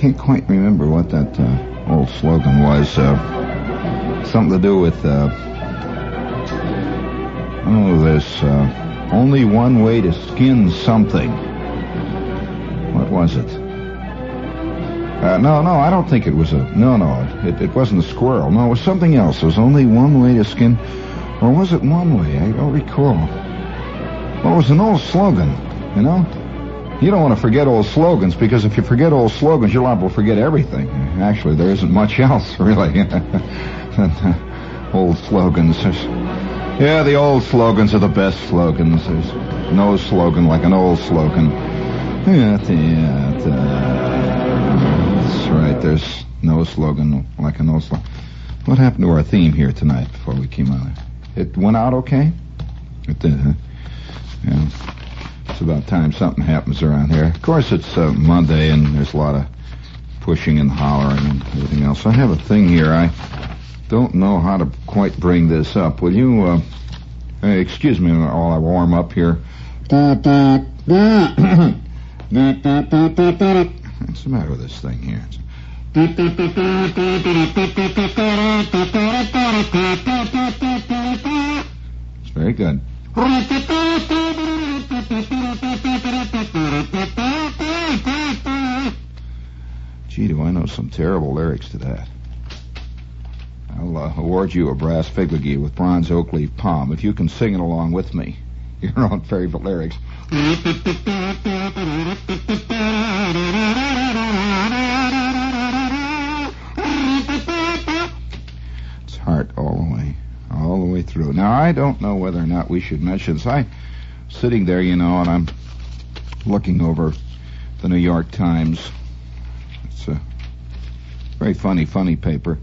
Can't. Quite remember what that uh, old slogan was. Uh, something to do with. Uh, oh, there's uh, only one way to skin something. What was it? Uh, no, no, I don't think it was a. No, no, it, it wasn't a squirrel. No, it was something else. There's only one way to skin. Or was it one way? I don't recall. Well, it was an old slogan, you know? You don't want to forget old slogans because if you forget old slogans, you're liable to forget everything. Actually, there isn't much else, really. old slogans. Yeah, the old slogans are the best slogans. There's no slogan like an old slogan. Yeah, uh, that's right. There's no slogan like an old slogan. What happened to our theme here tonight before we came out? It went out okay? It did, huh? Yeah. About time something happens around here. Of course, it's uh, Monday, and there's a lot of pushing and hollering and everything else. I have a thing here. I don't know how to quite bring this up. Will you, uh, hey, excuse me while I warm up here? What's the matter with this thing here? It's very good. Gee, do I know some terrible lyrics to that. I'll uh, award you a brass figuree with bronze oak leaf palm if you can sing it along with me. Your own favorite lyrics. It's heart all the way, all the way through. Now, I don't know whether or not we should mention this. I'm sitting there, you know, and I'm looking over the New York Times. It's a very funny, funny paper.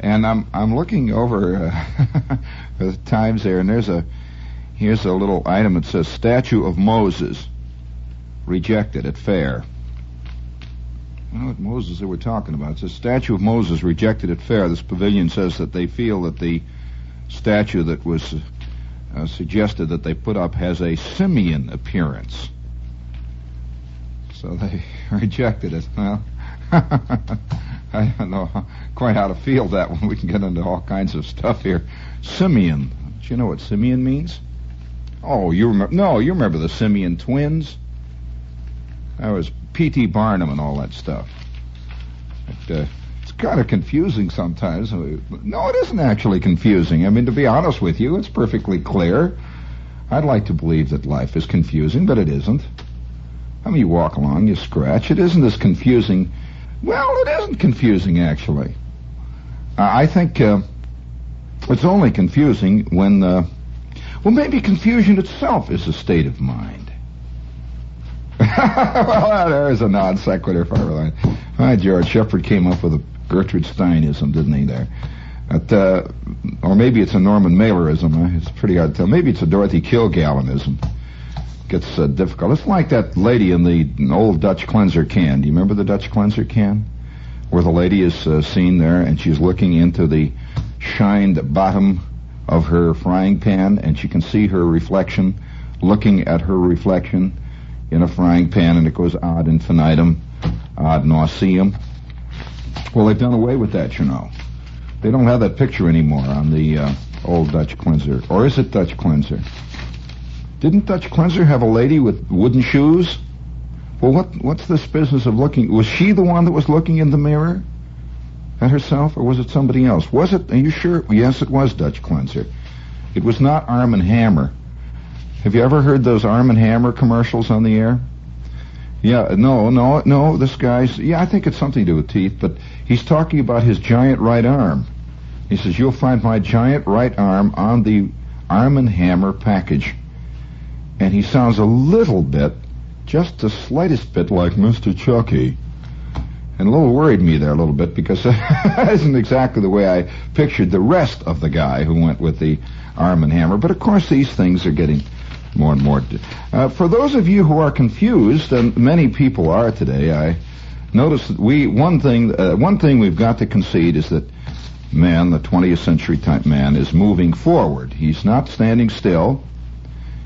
And I'm I'm looking over uh, the Times there, and there's a here's a little item that says statue of Moses rejected at fair. What Moses they were talking about. It's a statue of Moses rejected at fair. This pavilion says that they feel that the statue that was uh, suggested that they put up has a simian appearance. So they rejected it. Well, I don't know quite how to feel that when we can get into all kinds of stuff here. Simian. Do you know what simian means? Oh, you remember? No, you remember the Simeon twins? That was P.T. Barnum and all that stuff. But, uh, kind of confusing sometimes. No, it isn't actually confusing. I mean, to be honest with you, it's perfectly clear. I'd like to believe that life is confusing, but it isn't. I mean, you walk along, you scratch. It isn't as confusing. Well, it isn't confusing, actually. Uh, I think uh, it's only confusing when, uh, well, maybe confusion itself is a state of mind. well, there's a non sequitur for everyone. Hi, George Shepard came up with a Gertrude Steinism, didn't he? There, At, uh, or maybe it's a Norman Mailerism. It's pretty hard to tell. Maybe it's a Dorothy Kilgallenism gets uh, difficult. It's like that lady in the old Dutch cleanser can. Do you remember the Dutch cleanser can? Where the lady is uh, seen there and she's looking into the shined bottom of her frying pan and she can see her reflection looking at her reflection in a frying pan and it goes ad infinitum, ad nauseum. Well, they've done away with that, you know. They don't have that picture anymore on the uh, old Dutch cleanser. Or is it Dutch cleanser? Didn't Dutch Cleanser have a lady with wooden shoes? Well, what what's this business of looking? Was she the one that was looking in the mirror at herself, or was it somebody else? Was it? Are you sure? Yes, it was Dutch Cleanser. It was not Arm and Hammer. Have you ever heard those Arm and Hammer commercials on the air? Yeah, no, no, no. This guy's. Yeah, I think it's something to do with teeth, but he's talking about his giant right arm. He says you'll find my giant right arm on the Arm and Hammer package and he sounds a little bit, just the slightest bit like Mr. Chucky. And a little worried me there a little bit because that isn't exactly the way I pictured the rest of the guy who went with the arm and hammer. But of course these things are getting more and more. Uh, for those of you who are confused, and many people are today, I notice that we one thing uh, one thing we've got to concede is that man, the 20th century type man, is moving forward. He's not standing still.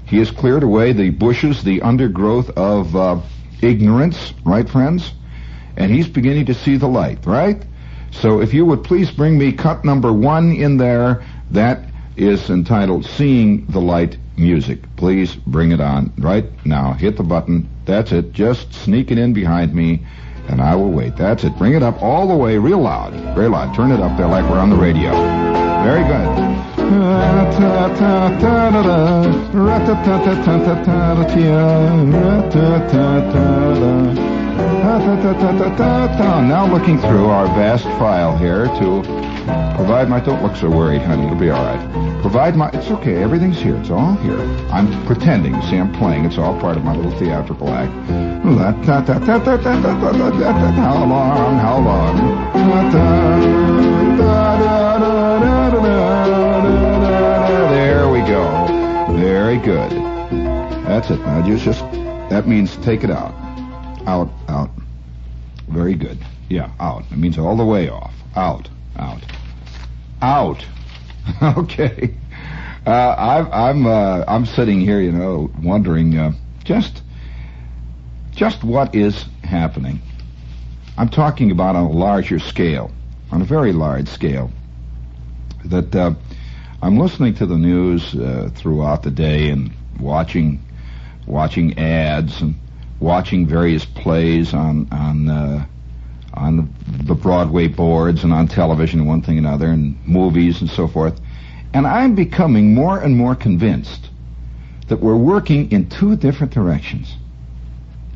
He has cleared away the bushes, the undergrowth of uh, ignorance, right, friends? And he's beginning to see the light, right? So if you would please bring me cut number one in there, that is entitled Seeing the Light Music. Please bring it on right now. Hit the button. That's it. Just sneak it in behind me, and I will wait. That's it. Bring it up all the way, real loud. Very loud. Turn it up there like we're on the radio. Very good. Now looking through our vast file here to provide my. Don't look so worried, honey. It'll be all right. Provide my. It's okay. Everything's here. It's all here. I'm pretending. You See, I'm playing. It's all part of my little theatrical act. How long? How long? There we go. Very good. That's it. Now just, just that means take it out. Out, out. Very good. Yeah, out. It means all the way off. Out, out, out. okay. Uh, I, I'm uh, I'm sitting here, you know, wondering uh, just just what is happening. I'm talking about on a larger scale, on a very large scale. That uh, I'm listening to the news uh, throughout the day and watching watching ads and watching various plays on on uh, on the Broadway boards and on television and one thing and another and movies and so forth, and I'm becoming more and more convinced that we're working in two different directions.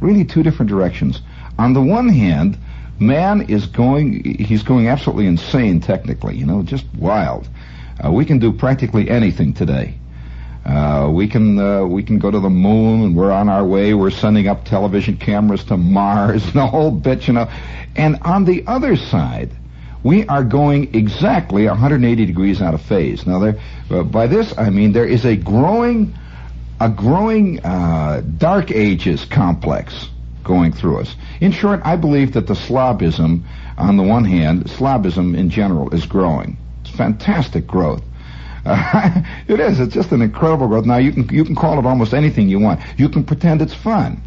Really, two different directions. On the one hand, man is going he's going absolutely insane technically, you know, just wild. Uh, we can do practically anything today. Uh, we can uh, we can go to the moon, and we're on our way. We're sending up television cameras to Mars, and the whole bit, you know. And on the other side, we are going exactly 180 degrees out of phase. Now, there, uh, by this I mean there is a growing a growing uh, Dark Ages complex going through us. In short, I believe that the slobism, on the one hand, slobism in general is growing. It's fantastic growth. It is. It's just an incredible growth. Now you can you can call it almost anything you want. You can pretend it's fun.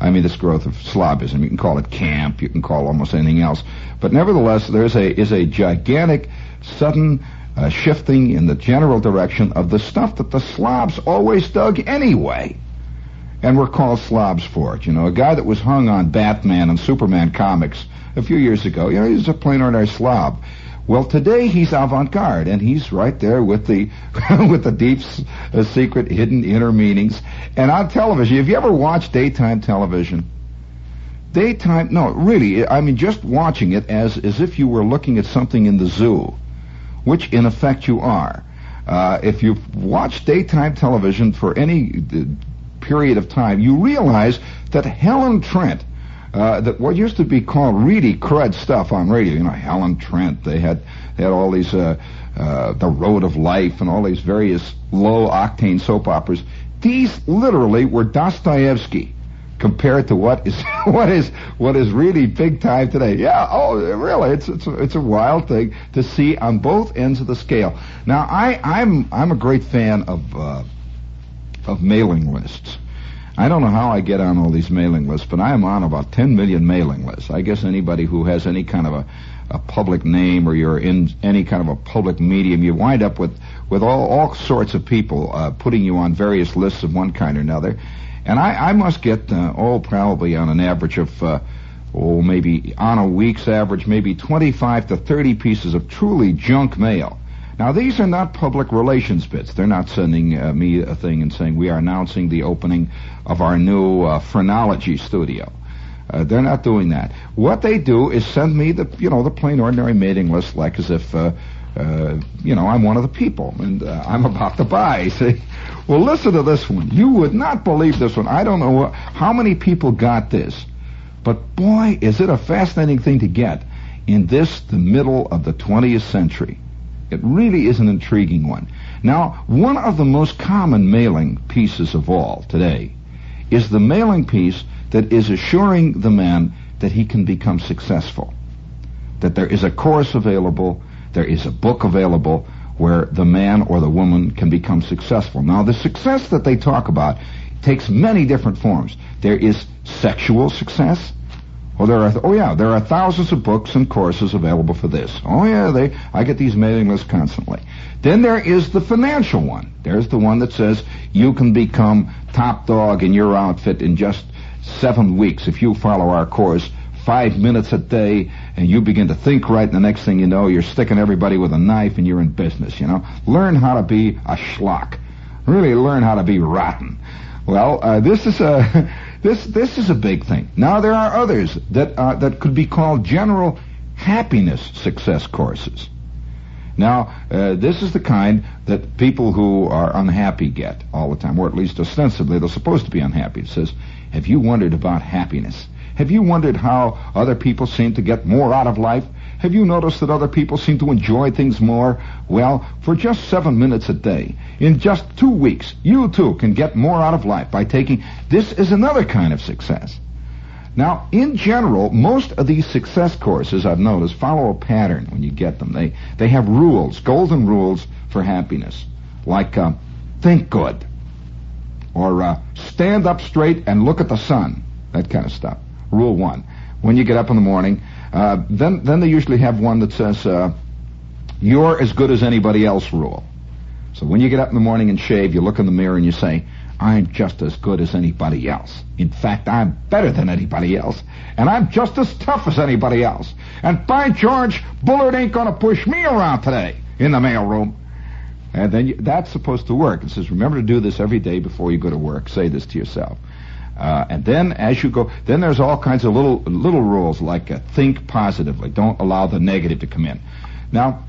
I mean, this growth of slobism. You can call it camp. You can call almost anything else. But nevertheless, there is a is a gigantic, sudden uh, shifting in the general direction of the stuff that the slobs always dug anyway. And we're called slobs for it. You know, a guy that was hung on Batman and Superman comics a few years ago. You know, he's a plain ordinary slob. Well, today he's avant-garde, and he's right there with the with the deep, uh, secret, hidden inner meanings. And on television, have you ever watched daytime television? Daytime, no, really. I mean, just watching it as as if you were looking at something in the zoo, which in effect you are. Uh, if you've watched daytime television for any uh, period of time, you realize that Helen Trent uh, that what used to be called really crud stuff on radio. You know, Helen Trent. They had they had all these uh, uh, the Road of Life and all these various low octane soap operas. These literally were Dostoevsky compared to what is what is what is really big time today. Yeah, oh, really, it's it's it's a wild thing to see on both ends of the scale. Now, I I'm I'm a great fan of uh, of mailing lists. I don't know how I get on all these mailing lists, but I am on about 10 million mailing lists. I guess anybody who has any kind of a, a public name or you're in any kind of a public medium, you wind up with, with all, all sorts of people uh, putting you on various lists of one kind or another. And I, I must get, uh, oh, probably on an average of, uh, oh, maybe on a week's average, maybe 25 to 30 pieces of truly junk mail. Now, these are not public relations bits. They're not sending uh, me a thing and saying we are announcing the opening of our new uh, phrenology studio. Uh, they're not doing that. What they do is send me the, you know, the plain ordinary mailing list, like as if, uh, uh, you know, I'm one of the people and uh, I'm about to buy. See? Well, listen to this one. You would not believe this one. I don't know how many people got this, but boy, is it a fascinating thing to get in this, the middle of the 20th century. It really is an intriguing one. Now, one of the most common mailing pieces of all today is the mailing piece that is assuring the man that he can become successful. That there is a course available, there is a book available where the man or the woman can become successful. Now, the success that they talk about takes many different forms. There is sexual success. Well, there are, oh yeah, there are thousands of books and courses available for this. Oh yeah, they, I get these mailing lists constantly. Then there is the financial one. There's the one that says you can become top dog in your outfit in just seven weeks if you follow our course five minutes a day and you begin to think right and the next thing you know you're sticking everybody with a knife and you're in business, you know. Learn how to be a schlock. Really learn how to be rotten. Well, uh, this is a this this is a big thing. Now there are others that uh, that could be called general happiness success courses. Now, uh, this is the kind that people who are unhappy get all the time, or at least ostensibly they're supposed to be unhappy. It says, have you wondered about happiness? Have you wondered how other people seem to get more out of life? Have you noticed that other people seem to enjoy things more? Well, for just seven minutes a day, in just two weeks, you too can get more out of life by taking this is another kind of success. Now, in general, most of these success courses I've noticed follow a pattern when you get them. They they have rules, golden rules for happiness, like uh, think good, or uh, stand up straight and look at the sun, that kind of stuff. Rule one: when you get up in the morning, uh, then then they usually have one that says uh, you're as good as anybody else. Rule. So when you get up in the morning and shave, you look in the mirror and you say, I'm just as good as anybody else. In fact, I'm better than anybody else. And I'm just as tough as anybody else. And by George, Bullard ain't gonna push me around today in the mailroom. And then you, that's supposed to work. It says, remember to do this every day before you go to work. Say this to yourself. Uh, and then as you go, then there's all kinds of little, little rules like uh, think positively. Don't allow the negative to come in. Now,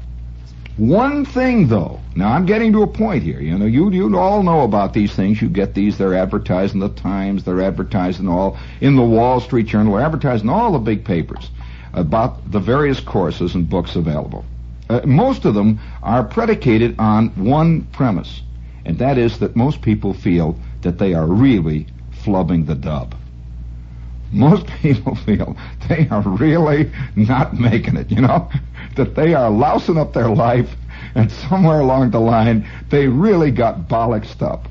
one thing though, now I'm getting to a point here. You know, you you all know about these things. You get these. They're advertised in the Times. They're advertised in all in the Wall Street Journal. They're advertised in all the big papers about the various courses and books available. Uh, most of them are predicated on one premise, and that is that most people feel that they are really flubbing the dub. Most people feel they are really not making it, you know? that they are lousing up their life, and somewhere along the line, they really got bollocksed up.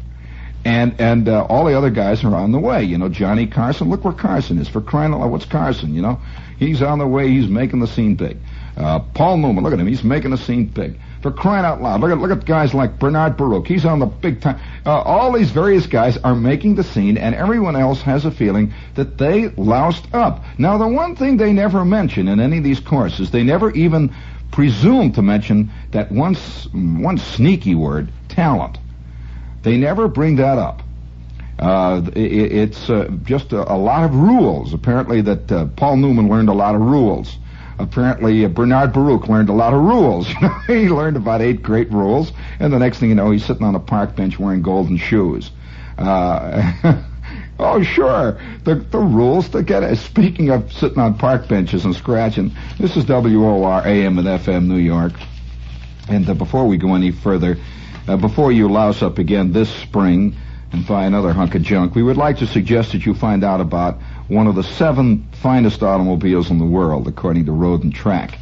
And and uh, all the other guys are on the way. You know, Johnny Carson. Look where Carson is. For crying out loud, what's Carson? You know, he's on the way. He's making the scene big. Uh, Paul Newman. Look at him. He's making the scene big. Crying out loud, look at look at guys like Bernard Baruch. He's on the big time. Uh, all these various guys are making the scene, and everyone else has a feeling that they loused up. Now, the one thing they never mention in any of these courses, they never even presume to mention that one, one sneaky word, talent. They never bring that up. Uh, it, it's uh, just a, a, lot of rules. Apparently, that uh, Paul Newman learned a lot of rules. Apparently, uh, Bernard Baruch learned a lot of rules. he learned about eight great rules, and the next thing you know, he's sitting on a park bench wearing golden shoes. Uh, Oh, sure. The, the rules to get it. Speaking of sitting on park benches and scratching, this is WOR AM and FM New York. And uh, before we go any further, uh, before you louse up again this spring and buy another hunk of junk, we would like to suggest that you find out about one of the seven finest automobiles in the world, according to Road and Track,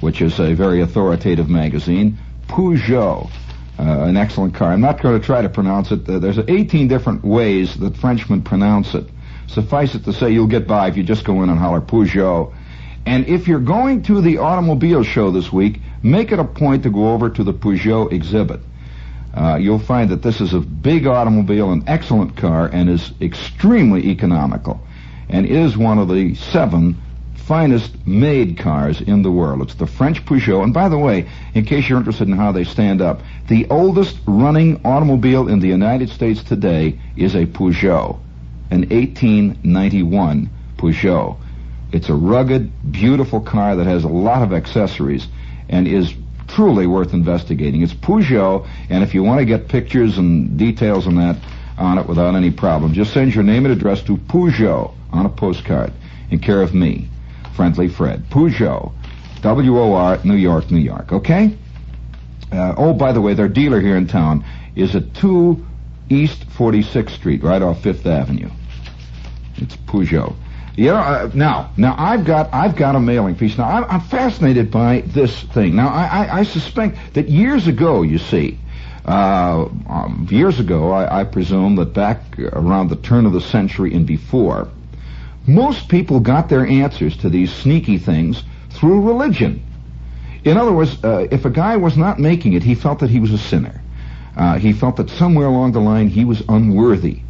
which is a very authoritative magazine, Peugeot. Uh, an excellent car. I'm not going to try to pronounce it. There's 18 different ways that Frenchmen pronounce it. Suffice it to say, you'll get by if you just go in and holler Peugeot. And if you're going to the automobile show this week, make it a point to go over to the Peugeot exhibit. Uh, you'll find that this is a big automobile, an excellent car, and is extremely economical, and is one of the seven finest made cars in the world. It's the French Peugeot. And by the way, in case you're interested in how they stand up, the oldest running automobile in the United States today is a Peugeot, an 1891 Peugeot. It's a rugged, beautiful car that has a lot of accessories and is truly worth investigating. It's Peugeot, and if you want to get pictures and details on that on it without any problem, just send your name and address to Peugeot on a postcard in care of me. Friendly Fred. Peugeot, W-O-R, New York, New York. Okay? Uh, oh, by the way, their dealer here in town is at 2 East 46th Street, right off Fifth Avenue. It's Peugeot. You know, uh, now, now I've got I've got a mailing piece. Now I'm, I'm fascinated by this thing. Now I, I, I, suspect that years ago, you see, uh, um, years ago, I, I presume that back around the turn of the century and before, most people got their answers to these sneaky things through religion. In other words, uh, if a guy was not making it, he felt that he was a sinner. Uh, he felt that somewhere along the line he was unworthy.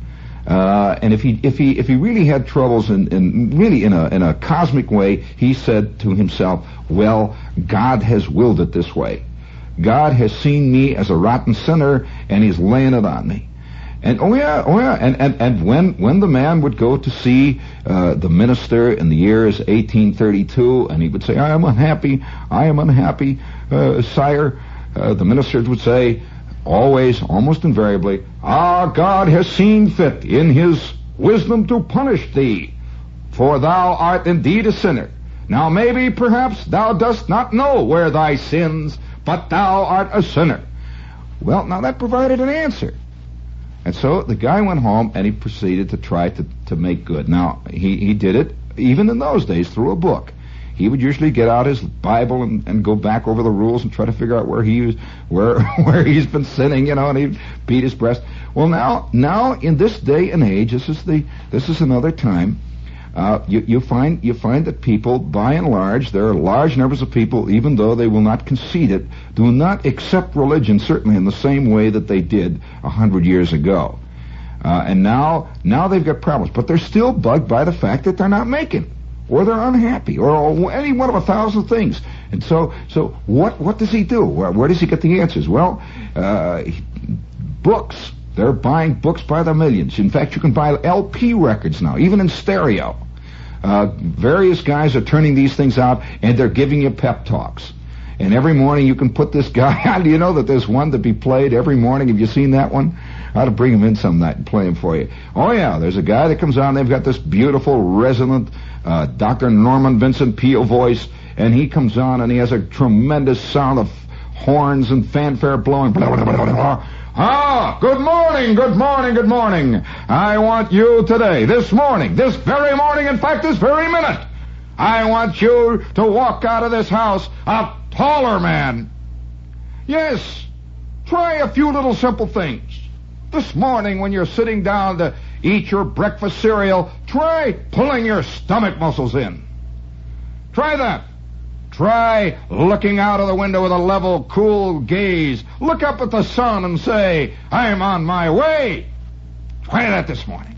Uh, and if he if he if he really had troubles in, in really in a in a cosmic way, he said to himself, "Well, God has willed it this way. God has seen me as a rotten sinner, and He's laying it on me." And oh yeah, oh yeah, and and and when when the man would go to see uh, the minister in the years 1832, and he would say, "I am unhappy, I am unhappy, uh, sire," uh, the minister would say, always, almost invariably, Ah, God has seen fit in his wisdom to punish thee, for thou art indeed a sinner. Now maybe, perhaps, thou dost not know where thy sins, but thou art a sinner. Well, now that provided an answer. And so the guy went home and he proceeded to try to, to make good. Now, he, he did it, even in those days, through a book he would usually get out his Bible and, and go back over the rules and try to figure out where he was, where where he's been sinning, you know, and he'd beat his breast. Well, now now in this day and age, this is the this is another time. Uh, you, you find you find that people, by and large, there are large numbers of people, even though they will not concede it, do not accept religion certainly in the same way that they did a hundred years ago. Uh, and now now they've got problems, but they're still bugged by the fact that they're not making or they're unhappy, or any one of a thousand things. And so, so what what does he do? Where, where does he get the answers? Well, uh, books. They're buying books by the millions. In fact, you can buy LP records now, even in stereo. Uh, various guys are turning these things out, and they're giving you pep talks. And every morning you can put this guy on. Do you know that there's one to be played every morning? Have you seen that one? I ought to bring him in some night and play him for you. Oh yeah, there's a guy that comes on. They've got this beautiful, resonant uh, Dr. Norman Vincent Peale voice, and he comes on and he has a tremendous sound of horns and fanfare blowing. Blah, blah, blah, ah, good morning, good morning, good morning. I want you today, this morning, this very morning, in fact, this very minute, I want you to walk out of this house a taller man. Yes, try a few little simple things. This morning when you're sitting down to eat your breakfast cereal, try pulling your stomach muscles in. Try that. Try looking out of the window with a level, cool gaze. Look up at the sun and say, I'm on my way. Try that this morning.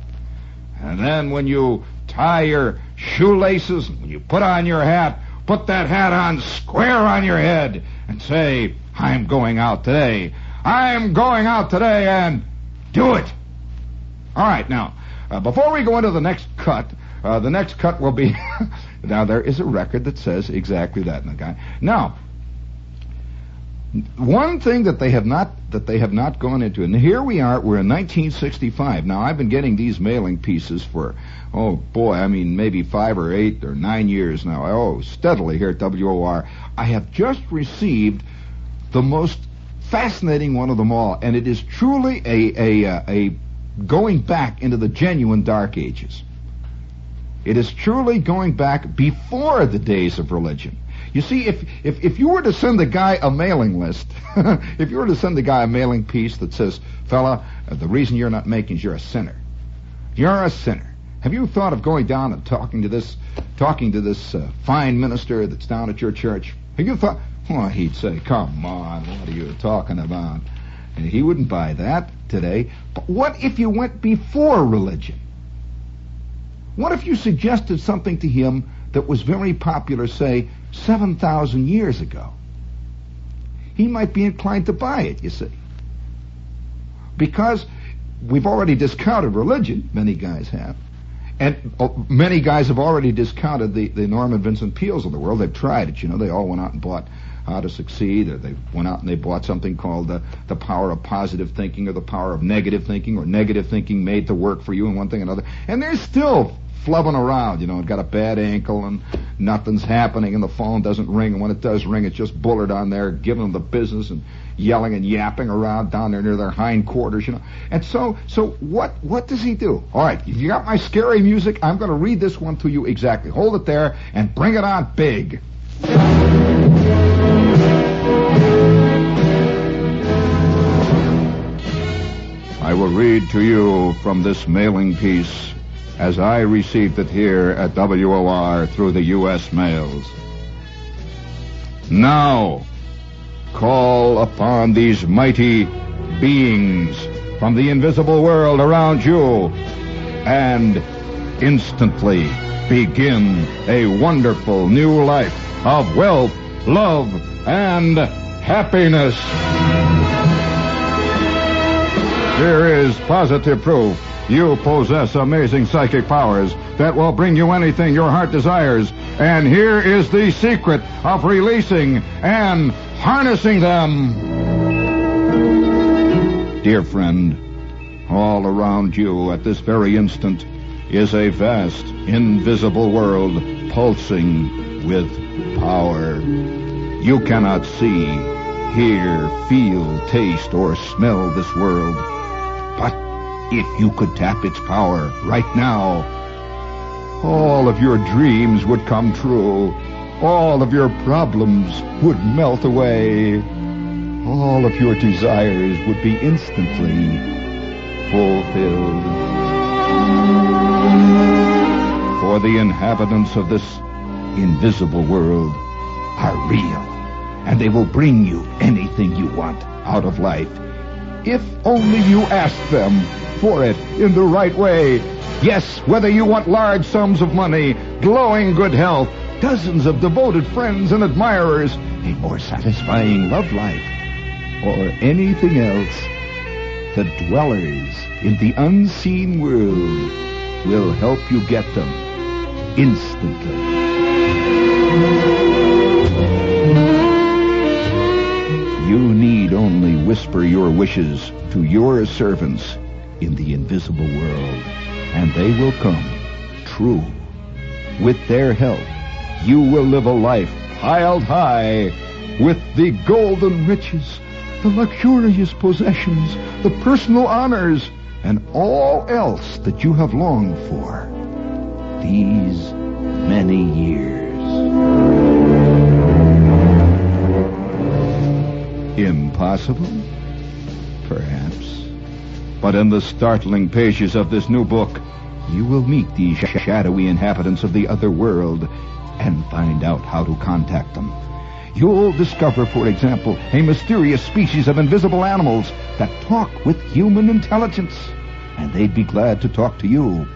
And then when you tie your shoelaces, when you put on your hat, put that hat on square on your head and say, I'm going out today. I'm going out today and do it. All right, now, uh, before we go into the next cut, uh, the next cut will be. now, there is a record that says exactly that. In the guy. Now, one thing that they have not that they have not gone into, and here we are. We're in 1965. Now, I've been getting these mailing pieces for, oh boy, I mean maybe five or eight or nine years now. Oh, steadily here at WOR. I have just received the most fascinating one of them all, and it is truly a a a, a going back into the genuine Dark Ages. It is truly going back before the days of religion. You see, if, if, if you were to send a guy a mailing list, if you were to send a guy a mailing piece that says, fella, uh, the reason you're not making is you're a sinner. You're a sinner. Have you thought of going down and talking to this, talking to this uh, fine minister that's down at your church? Have you thought, well, he'd say, come on, what are you talking about? And he wouldn't buy that today. But what if you went before religion? What if you suggested something to him that was very popular, say, 7,000 years ago? He might be inclined to buy it, you see. Because we've already discounted religion, many guys have. And oh, many guys have already discounted the, the Norman Vincent Peales of the world. They've tried it, you know. They all went out and bought how to succeed, or they went out and they bought something called the, the power of positive thinking or the power of negative thinking or negative thinking made to work for you and one thing and another. And they're still flubbing around, you know, and got a bad ankle and nothing's happening and the phone doesn't ring and when it does ring it's just Bullard on there giving them the business and yelling and yapping around down there near their hindquarters, you know. And so, so what, what does he do? All right, if you got my scary music. I'm going to read this one to you exactly. Hold it there and bring it on big. I will read to you from this mailing piece as I received it here at WOR through the U.S. mails. Now, call upon these mighty beings from the invisible world around you and instantly begin a wonderful new life of wealth, love, and happiness. Here is positive proof you possess amazing psychic powers that will bring you anything your heart desires. And here is the secret of releasing and harnessing them. Dear friend, all around you at this very instant is a vast, invisible world pulsing with power. You cannot see, hear, feel, taste, or smell this world. But if you could tap its power right now, all of your dreams would come true. All of your problems would melt away. All of your desires would be instantly fulfilled. For the inhabitants of this invisible world are real, and they will bring you anything you want out of life, if only you ask them for it in the right way. Yes, whether you want large sums of money, glowing good health, dozens of devoted friends and admirers, a more satisfying love life, or anything else, the dwellers in the unseen world will help you get them instantly. You need only whisper your wishes to your servants in the invisible world, and they will come true. With their help, you will live a life piled high with the golden riches, the luxurious possessions, the personal honors, and all else that you have longed for these many years. Impossible? Perhaps. But in the startling pages of this new book, you will meet these shadowy inhabitants of the other world and find out how to contact them. You'll discover, for example, a mysterious species of invisible animals that talk with human intelligence, and they'd be glad to talk to you.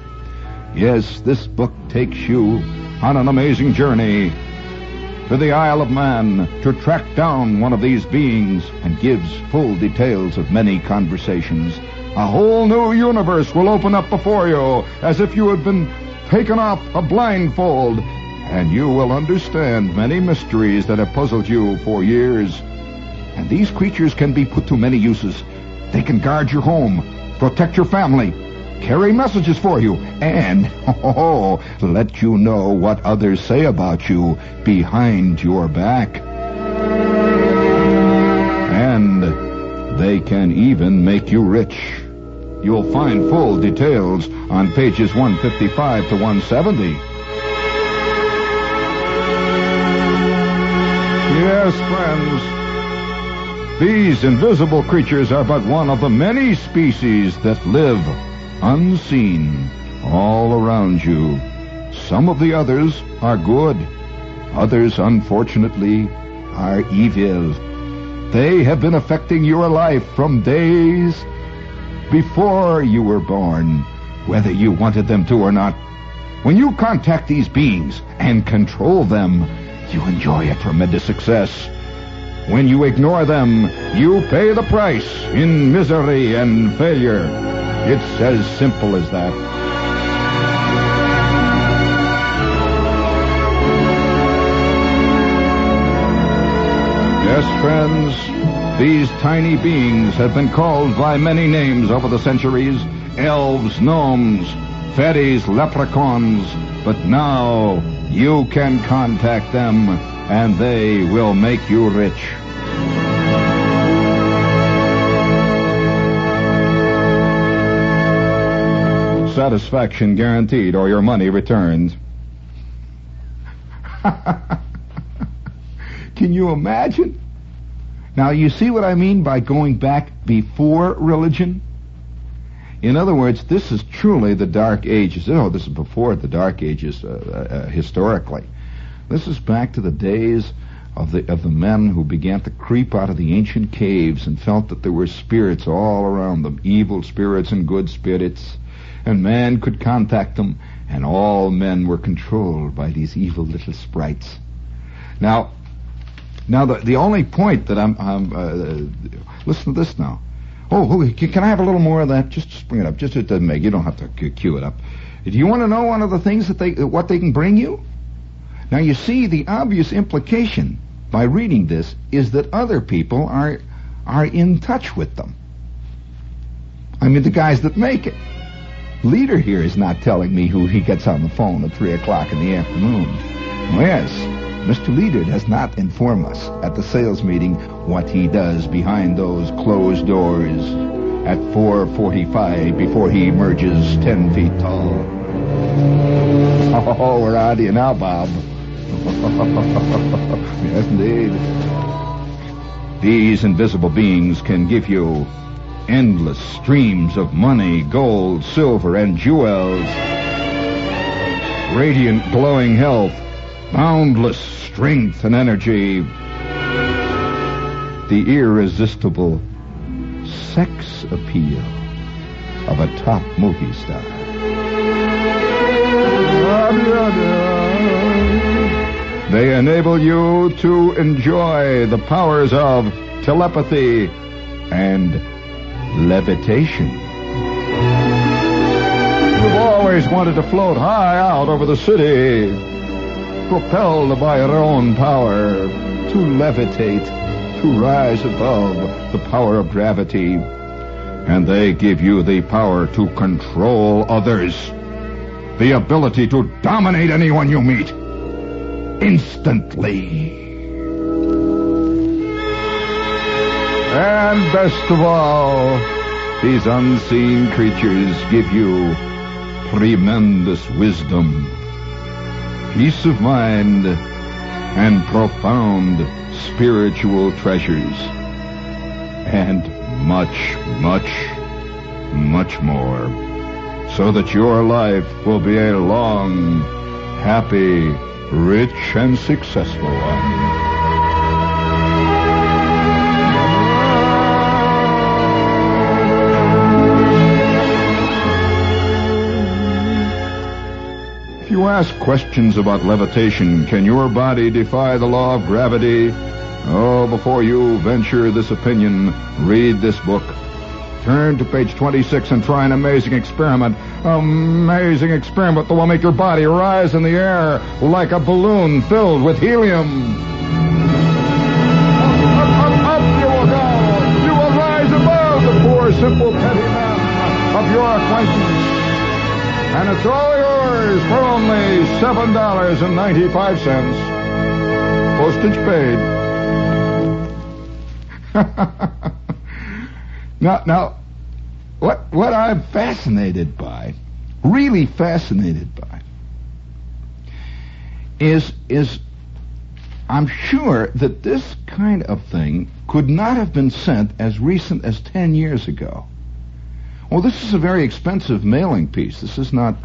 Yes, this book takes you on an amazing journey to the Isle of Man to track down one of these beings and gives full details of many conversations. A whole new universe will open up before you as if you had been taken off a blindfold, and you will understand many mysteries that have puzzled you for years. And these creatures can be put to many uses. They can guard your home, protect your family, carry messages for you, and oh, let you know what others say about you behind your back. And they can even make you rich. You'll find full details on pages 155 to 170. Yes, friends. These invisible creatures are but one of the many species that live unseen all around you. Some of the others are good. Others, unfortunately, are evil. They have been affecting your life from days before you were born, whether you wanted them to or not. When you contact these beings and control them, you enjoy a tremendous success. When you ignore them, you pay the price in misery and failure. It's as simple as that. Yes, friends, these tiny beings have been called by many names over the centuries. Elves, gnomes, fairies, leprechauns. But now you can contact them and they will make you rich. Satisfaction guaranteed or your money returned. Can you imagine? Now, you see what I mean by going back before religion? In other words, this is truly the Dark Ages. Oh, this is before the Dark Ages uh, uh, uh, historically. This is back to the days of the of the men who began to creep out of the ancient caves and felt that there were spirits all around them, evil spirits and good spirits, and man could contact them, and all men were controlled by these evil little sprites. Now, now the the only point that I'm, I'm uh, listen to this now. Oh, can I have a little more of that? Just, just bring it up. Just it doesn't make. You don't have to cue it up. Do you want to know one of the things that they, what they can bring you? Now you see the obvious implication by reading this is that other people are, are in touch with them. I mean, the guys that make it. Leader here is not telling me who he gets on the phone at three o'clock in the afternoon. yes, Mr. Leader does not inform us at the sales meeting what he does behind those closed doors at 4.45 before he emerges 10 feet tall. Oh, we're to you now, Bob. yes, indeed. These invisible beings can give you endless streams of money, gold, silver, and jewels. Radiant, glowing health boundless strength and energy, the irresistible sex appeal of a top movie star. They enable you to enjoy the powers of telepathy and levitation. You've always wanted to float high out over the city propelled by your own power, to levitate, to rise above the power of gravity. And they give you the power to control others, the ability to dominate anyone you meet instantly. And best of all, these unseen creatures give you tremendous wisdom peace of mind, and profound spiritual treasures. And much, much, much more. So that your life will be a long, happy, rich, and successful one. You ask questions about levitation, can your body defy the law of gravity? Oh, before you venture this opinion, read this book. Turn to page 26 and try an amazing experiment. Amazing experiment that will make your body rise in the air like a balloon filled with helium. Up, up, up, you will go. You will rise above the poor, simple, petty man of your acquaintance. And it's all for only $7.95. Postage paid. now, now, what, what I'm fascinated by, really fascinated by, is, is I'm sure that this kind of thing could not have been sent as recent as 10 years ago. Well, this is a very expensive mailing piece. This is not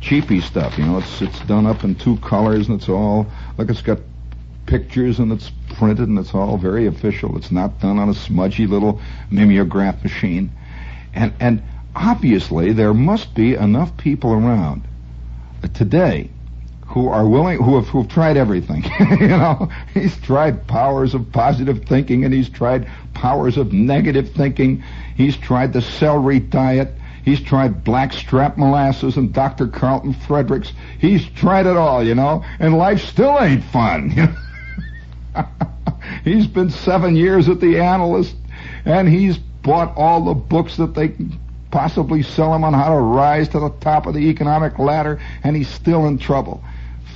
cheapy stuff. You know, it's it's done up in two colors and it's all like it's got pictures and it's printed and it's all very official. It's not done on a smudgy little mimeograph machine. And and obviously there must be enough people around today who are willing who have who've tried everything. you know, he's tried powers of positive thinking and he's tried powers of negative thinking. He's tried the celery diet. He's tried blackstrap molasses and Dr. Carlton Fredericks. He's tried it all, you know, and life still ain't fun. he's been seven years at the analyst, and he's bought all the books that they can possibly sell him on how to rise to the top of the economic ladder, and he's still in trouble.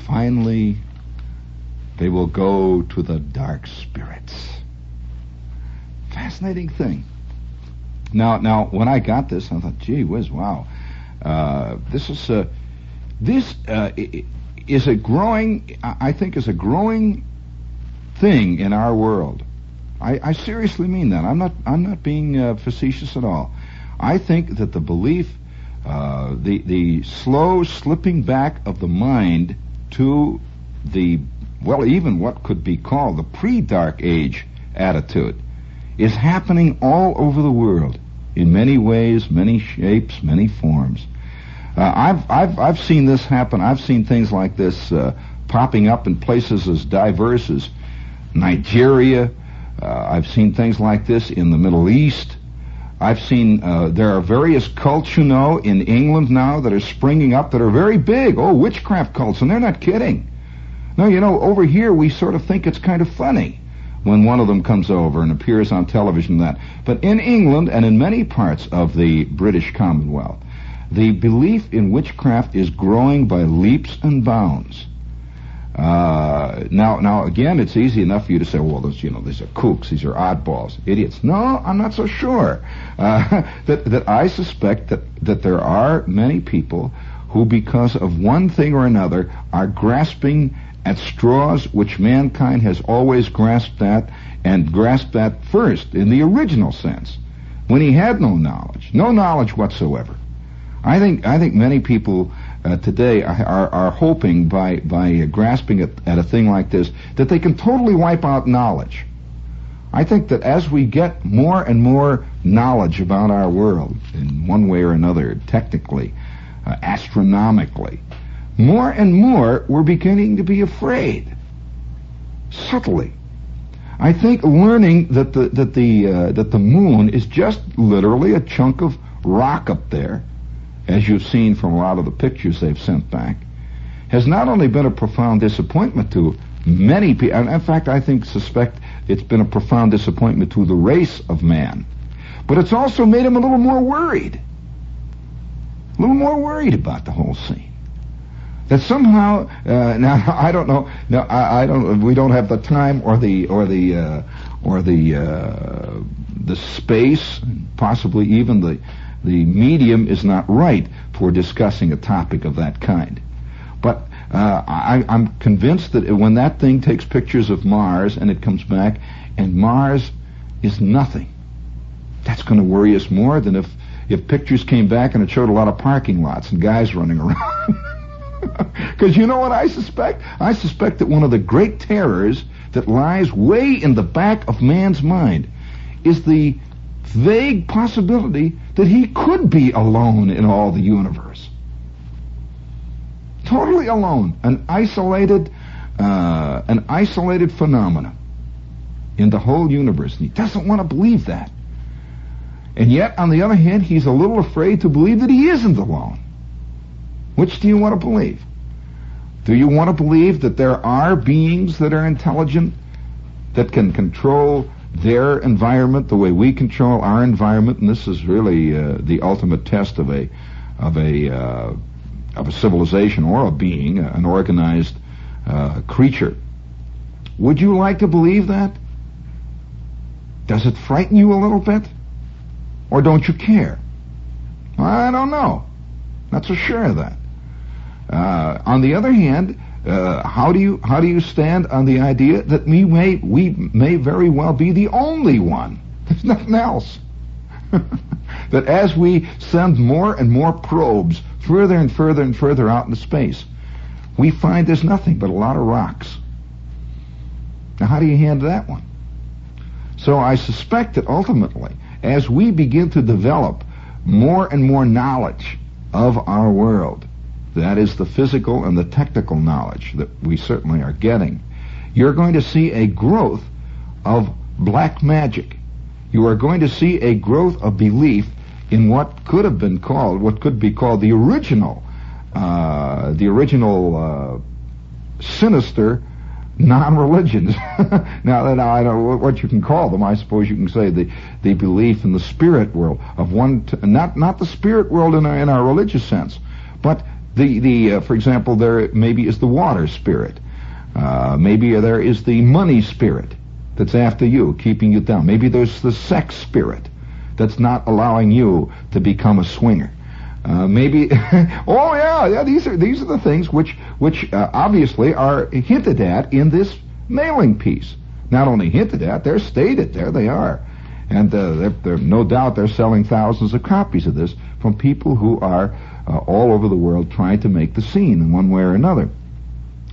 Finally, they will go to the dark spirits. Fascinating thing. Now, now, when I got this, I thought, "Gee whiz, wow, uh, this is a this uh, is a growing. I think is a growing thing in our world. I, I seriously mean that. I'm not. I'm not being uh, facetious at all. I think that the belief, uh, the the slow slipping back of the mind to the well, even what could be called the pre-dark age attitude, is happening all over the world in many ways, many shapes, many forms. Uh, I've I've I've seen this happen. I've seen things like this uh, popping up in places as diverse as Nigeria. Uh, I've seen things like this in the Middle East. I've seen uh, there are various cults, you know, in England now that are springing up that are very big. Oh, witchcraft cults, and they're not kidding. No, you know, over here we sort of think it's kind of funny when one of them comes over and appears on television. That, but in England and in many parts of the British Commonwealth, the belief in witchcraft is growing by leaps and bounds. Uh, now, now again, it's easy enough for you to say, well, those, you know, these are kooks, these are oddballs, idiots. No, I'm not so sure. Uh, that that I suspect that that there are many people who, because of one thing or another, are grasping at straws which mankind has always grasped at, and grasped at first in the original sense, when he had no knowledge, no knowledge whatsoever. I think I think many people uh, today are, are hoping by by grasping at, at a thing like this that they can totally wipe out knowledge. I think that as we get more and more knowledge about our world in one way or another, technically, uh, astronomically, more and more we're beginning to be afraid. Subtly. I think learning that the that the uh, that the moon is just literally a chunk of rock up there as you've seen from a lot of the pictures they've sent back, has not only been a profound disappointment to many people, and in fact, I think, suspect it's been a profound disappointment to the race of man, but it's also made him a little more worried. A little more worried about the whole scene. That somehow, uh, now I don't know, now I, I, don't, we don't have the time or the, or the, uh, or the, uh, the space, possibly even the, the medium is not right for discussing a topic of that kind. But uh, I, I'm convinced that when that thing takes pictures of Mars and it comes back, and Mars is nothing, that's going to worry us more than if if pictures came back and it showed a lot of parking lots and guys running around. Because you know what I suspect? I suspect that one of the great terrors that lies way in the back of man's mind is the vague possibility that he could be alone in all the universe. Totally alone, an isolated, uh, an isolated phenomenon in the whole universe. And he doesn't want to believe that. And yet, on the other hand, he's a little afraid to believe that he isn't alone. Which do you want to believe? Do you want to believe that there are beings that are intelligent, that can control their environment the way we control our environment, and this is really uh, the ultimate test of a of a uh, of a civilization or a being, an organized uh, creature. Would you like to believe that? Does it frighten you a little bit, or don't you care? I don't know. Not so sure of that. Uh, on the other hand, uh, how do you how do you stand on the idea that we may we may very well be the only one? There's nothing else. that as we send more and more probes further and further and further out into space, we find there's nothing but a lot of rocks. Now, how do you handle that one? So I suspect that ultimately, as we begin to develop more and more knowledge of our world, that is the physical and the technical knowledge that we certainly are getting. You're going to see a growth of black magic. You are going to see a growth of belief in what could have been called, what could be called the original, uh, the original uh, sinister non-religions. now, now I don't know what you can call them. I suppose you can say the, the belief in the spirit world of one, t- not not the spirit world in our, in our religious sense, but the, the uh, for example, there maybe is the water spirit. Uh, maybe there is the money spirit that's after you, keeping you down. Maybe there's the sex spirit that's not allowing you to become a swinger. Uh, maybe, oh yeah, yeah. These are these are the things which which uh, obviously are hinted at in this mailing piece. Not only hinted at, they're stated. There they are. And uh, they're, they're, no doubt they're selling thousands of copies of this from people who are uh, all over the world trying to make the scene in one way or another.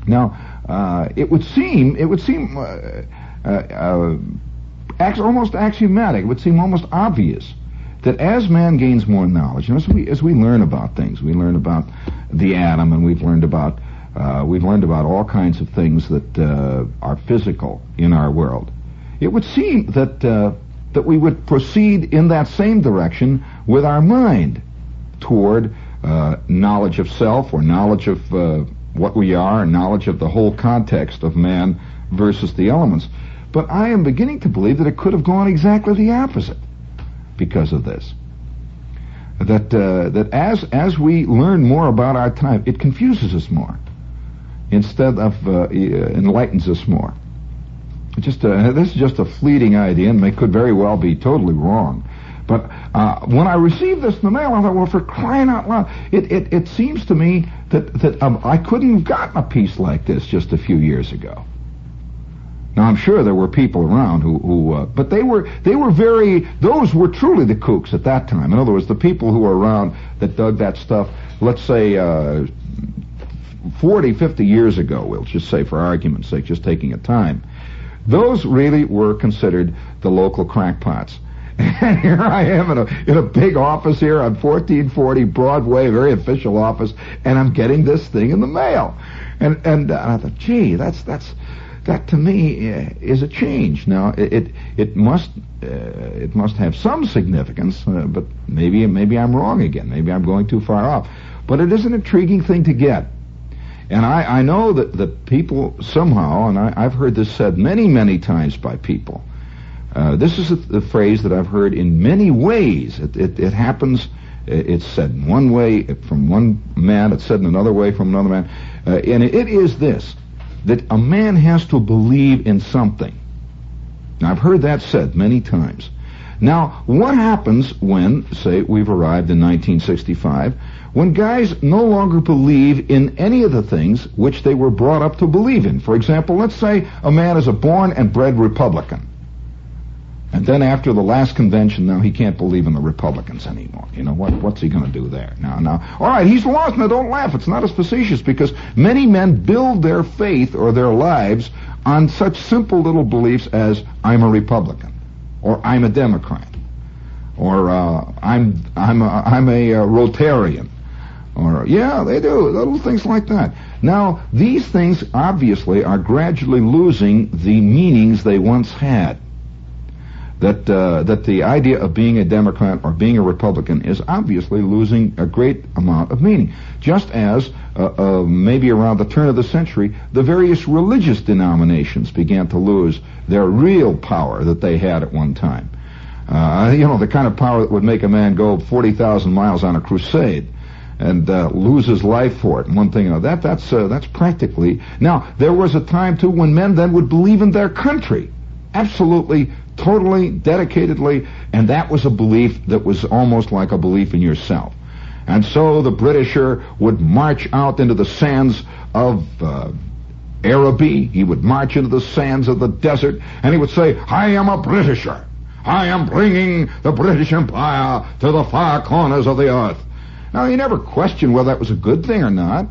Now, uh, it would seem it would seem uh, uh, uh almost axiomatic. It would seem almost obvious that as man gains more knowledge, and as we as we learn about things, we learn about the atom, and we've learned about uh, we've learned about all kinds of things that are physical in our world. It would seem that that we would proceed in that same direction with our mind toward uh, knowledge of self or knowledge of uh, what we are, knowledge of the whole context of man versus the elements. But I am beginning to believe that it could have gone exactly the opposite because of this. That uh, that as as we learn more about our time, it confuses us more instead of uh, uh enlightens us more. Just uh, this is just a fleeting idea, and it could very well be totally wrong. But uh, when I received this in the mail, I thought, well, for crying out loud, it, it, it seems to me that, that um, I couldn't have gotten a piece like this just a few years ago. Now I'm sure there were people around who, who uh, but they were they were very those were truly the kooks at that time. In other words, the people who were around that dug that stuff. Let's say uh, 40, 50 years ago. We'll just say for argument's sake, just taking a time. Those really were considered the local crackpots. And here I am in a in a big office here on 1440 Broadway, very official office, and I'm getting this thing in the mail. And and, uh, I thought, gee, that's that's that to me uh, is a change. Now it it, it must uh, it must have some significance, uh, but maybe maybe I'm wrong again. Maybe I'm going too far off. But it is an intriguing thing to get. And I, I know that, that people somehow, and I, have heard this said many, many times by people. Uh, this is a, a, phrase that I've heard in many ways. It, it, it happens, it's said in one way from one man, it's said in another way from another man. Uh, and it is this that a man has to believe in something. Now, I've heard that said many times. Now, what happens when, say, we've arrived in 1965, when guys no longer believe in any of the things which they were brought up to believe in? For example, let's say a man is a born and bred Republican. And then after the last convention, now he can't believe in the Republicans anymore. You know what? What's he going to do there? Now, now, all right, he's lost. Now, don't laugh. It's not as facetious because many men build their faith or their lives on such simple little beliefs as I'm a Republican, or I'm a Democrat, or uh, I'm I'm a, I'm a uh, Rotarian, or yeah, they do little things like that. Now, these things obviously are gradually losing the meanings they once had that uh, that the idea of being a Democrat or being a Republican is obviously losing a great amount of meaning. Just as uh, uh, maybe around the turn of the century, the various religious denominations began to lose their real power that they had at one time. Uh, you know, the kind of power that would make a man go 40,000 miles on a crusade and uh, lose his life for it. And one thing, you know, that that's uh, that's practically. Now there was a time too when men then would believe in their country, absolutely totally, dedicatedly, and that was a belief that was almost like a belief in yourself. And so the Britisher would march out into the sands of uh, Araby. He would march into the sands of the desert, and he would say, I am a Britisher. I am bringing the British Empire to the far corners of the earth. Now, he never questioned whether that was a good thing or not,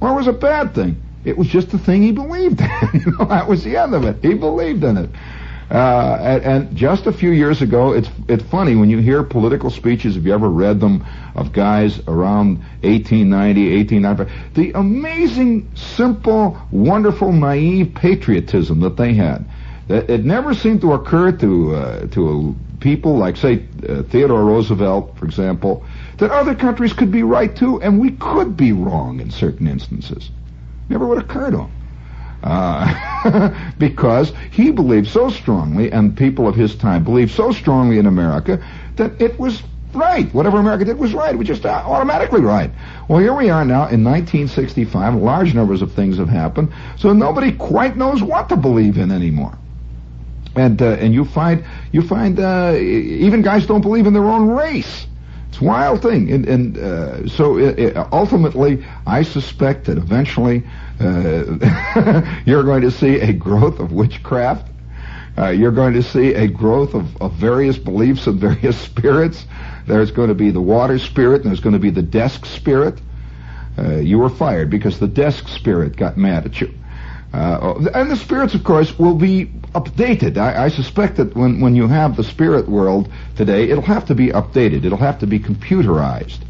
or was a bad thing. It was just the thing he believed in. you know, that was the end of it. He believed in it. Uh, and, and, just a few years ago, it's it's funny when you hear political speeches. Have you ever read them of guys around 1890, 1895? The amazing, simple, wonderful, naive patriotism that they had. It never seemed to occur to uh, to people like, say, uh, Theodore Roosevelt, for example, that other countries could be right too, and we could be wrong in certain instances. Never would occur to him. Uh, because he believed so strongly, and people of his time believed so strongly in America, that it was right. Whatever America did was right. It was just uh, automatically right. Well, here we are now in 1965. Large numbers of things have happened, so nobody quite knows what to believe in anymore. And uh, and you find you find uh, even guys don't believe in their own race. It's a wild thing, and, and uh, so it, it, ultimately, I suspect that eventually uh, you're going to see a growth of witchcraft Uh, you're going to see a growth of, of various beliefs and various spirits. There's going to be the water spirit, and there's going to be the desk spirit. Uh, you were fired because the desk spirit got mad at you. Uh, and the spirits, of course, will be updated. I, I, suspect that when, when you have the spirit world today, it'll have to be updated. It'll have to be computerized.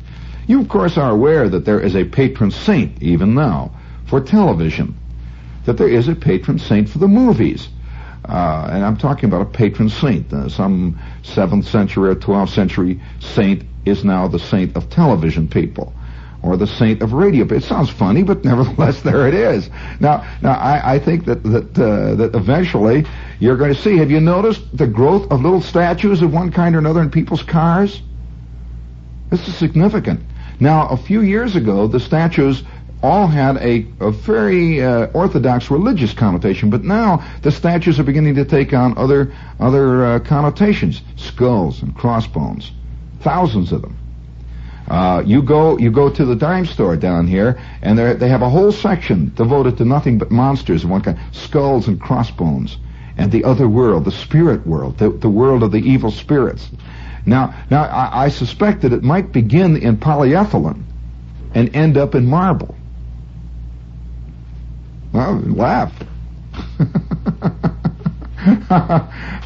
You, of course, are aware that there is a patron saint, even now, for television. That there is a patron saint for the movies. Uh, and I'm talking about a patron saint. Uh, some 7th century or 12th century saint is now the saint of television people or the saint of radio. It sounds funny, but nevertheless, there it is. Now, now I, I think that that uh, that eventually you're going to see. Have you noticed the growth of little statues of one kind or another in people's cars? This is significant. Now, a few years ago, the statues all had a, a very uh, orthodox religious connotation, but now the statues are beginning to take on other other uh, connotations: skulls and crossbones, thousands of them. Uh, you go you go to the dime store down here, and they have a whole section devoted to nothing but monsters of one kind, skulls and crossbones, and the other world, the spirit world, the, the world of the evil spirits. Now, now I, I suspect that it might begin in polyethylene and end up in marble. Well, laugh.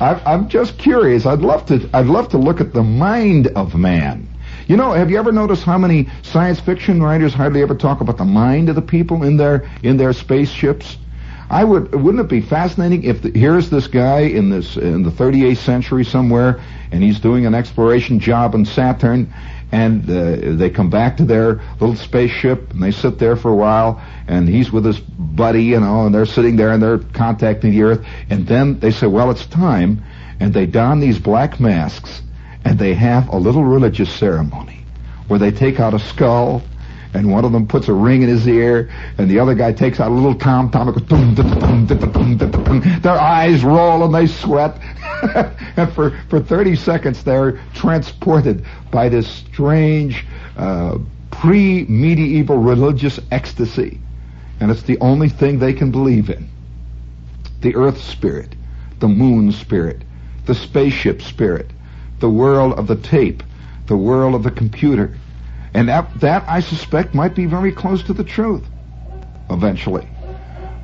I'm just curious. I'd love to. I'd love to look at the mind of man you know, have you ever noticed how many science fiction writers hardly ever talk about the mind of the people in their in their spaceships? I would wouldn't it be fascinating if the, here's this guy in this in the 38th century somewhere and he's doing an exploration job on Saturn and uh, they come back to their little spaceship and they sit there for a while and he's with his buddy, you know, and they're sitting there and they're contacting the earth and then they say, well, it's time and they don these black masks and they have a little religious ceremony where they take out a skull and one of them puts a ring in his ear, and the other guy takes out a little tom tom. Their eyes roll and they sweat, and for for 30 seconds they're transported by this strange uh, pre-medieval religious ecstasy, and it's the only thing they can believe in. The Earth spirit, the Moon spirit, the spaceship spirit, the world of the tape, the world of the computer. And that, that, I suspect, might be very close to the truth eventually.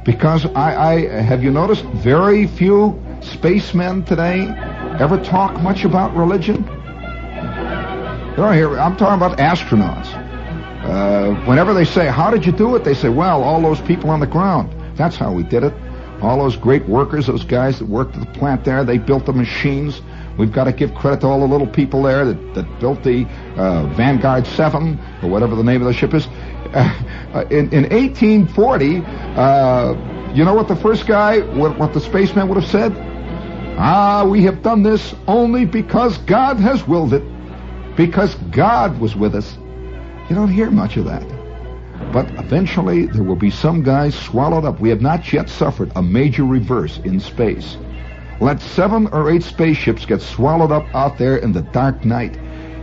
Because I, I have you noticed very few spacemen today ever talk much about religion? They're here, I'm talking about astronauts. Uh, whenever they say, how did you do it? They say, well, all those people on the ground. That's how we did it. All those great workers, those guys that worked at the plant there, they built the machines. We've got to give credit to all the little people there that, that built the uh, Vanguard 7, or whatever the name of the ship is. Uh, in, in 1840, uh, you know what the first guy, what, what the spaceman would have said? Ah, we have done this only because God has willed it, because God was with us. You don't hear much of that. But eventually, there will be some guys swallowed up. We have not yet suffered a major reverse in space. Let seven or eight spaceships get swallowed up out there in the dark night,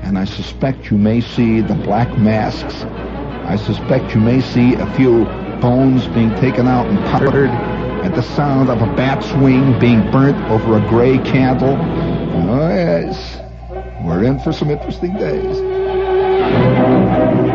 and I suspect you may see the black masks. I suspect you may see a few bones being taken out and powdered, at the sound of a bat's wing being burnt over a gray candle. Oh yes, we're in for some interesting days.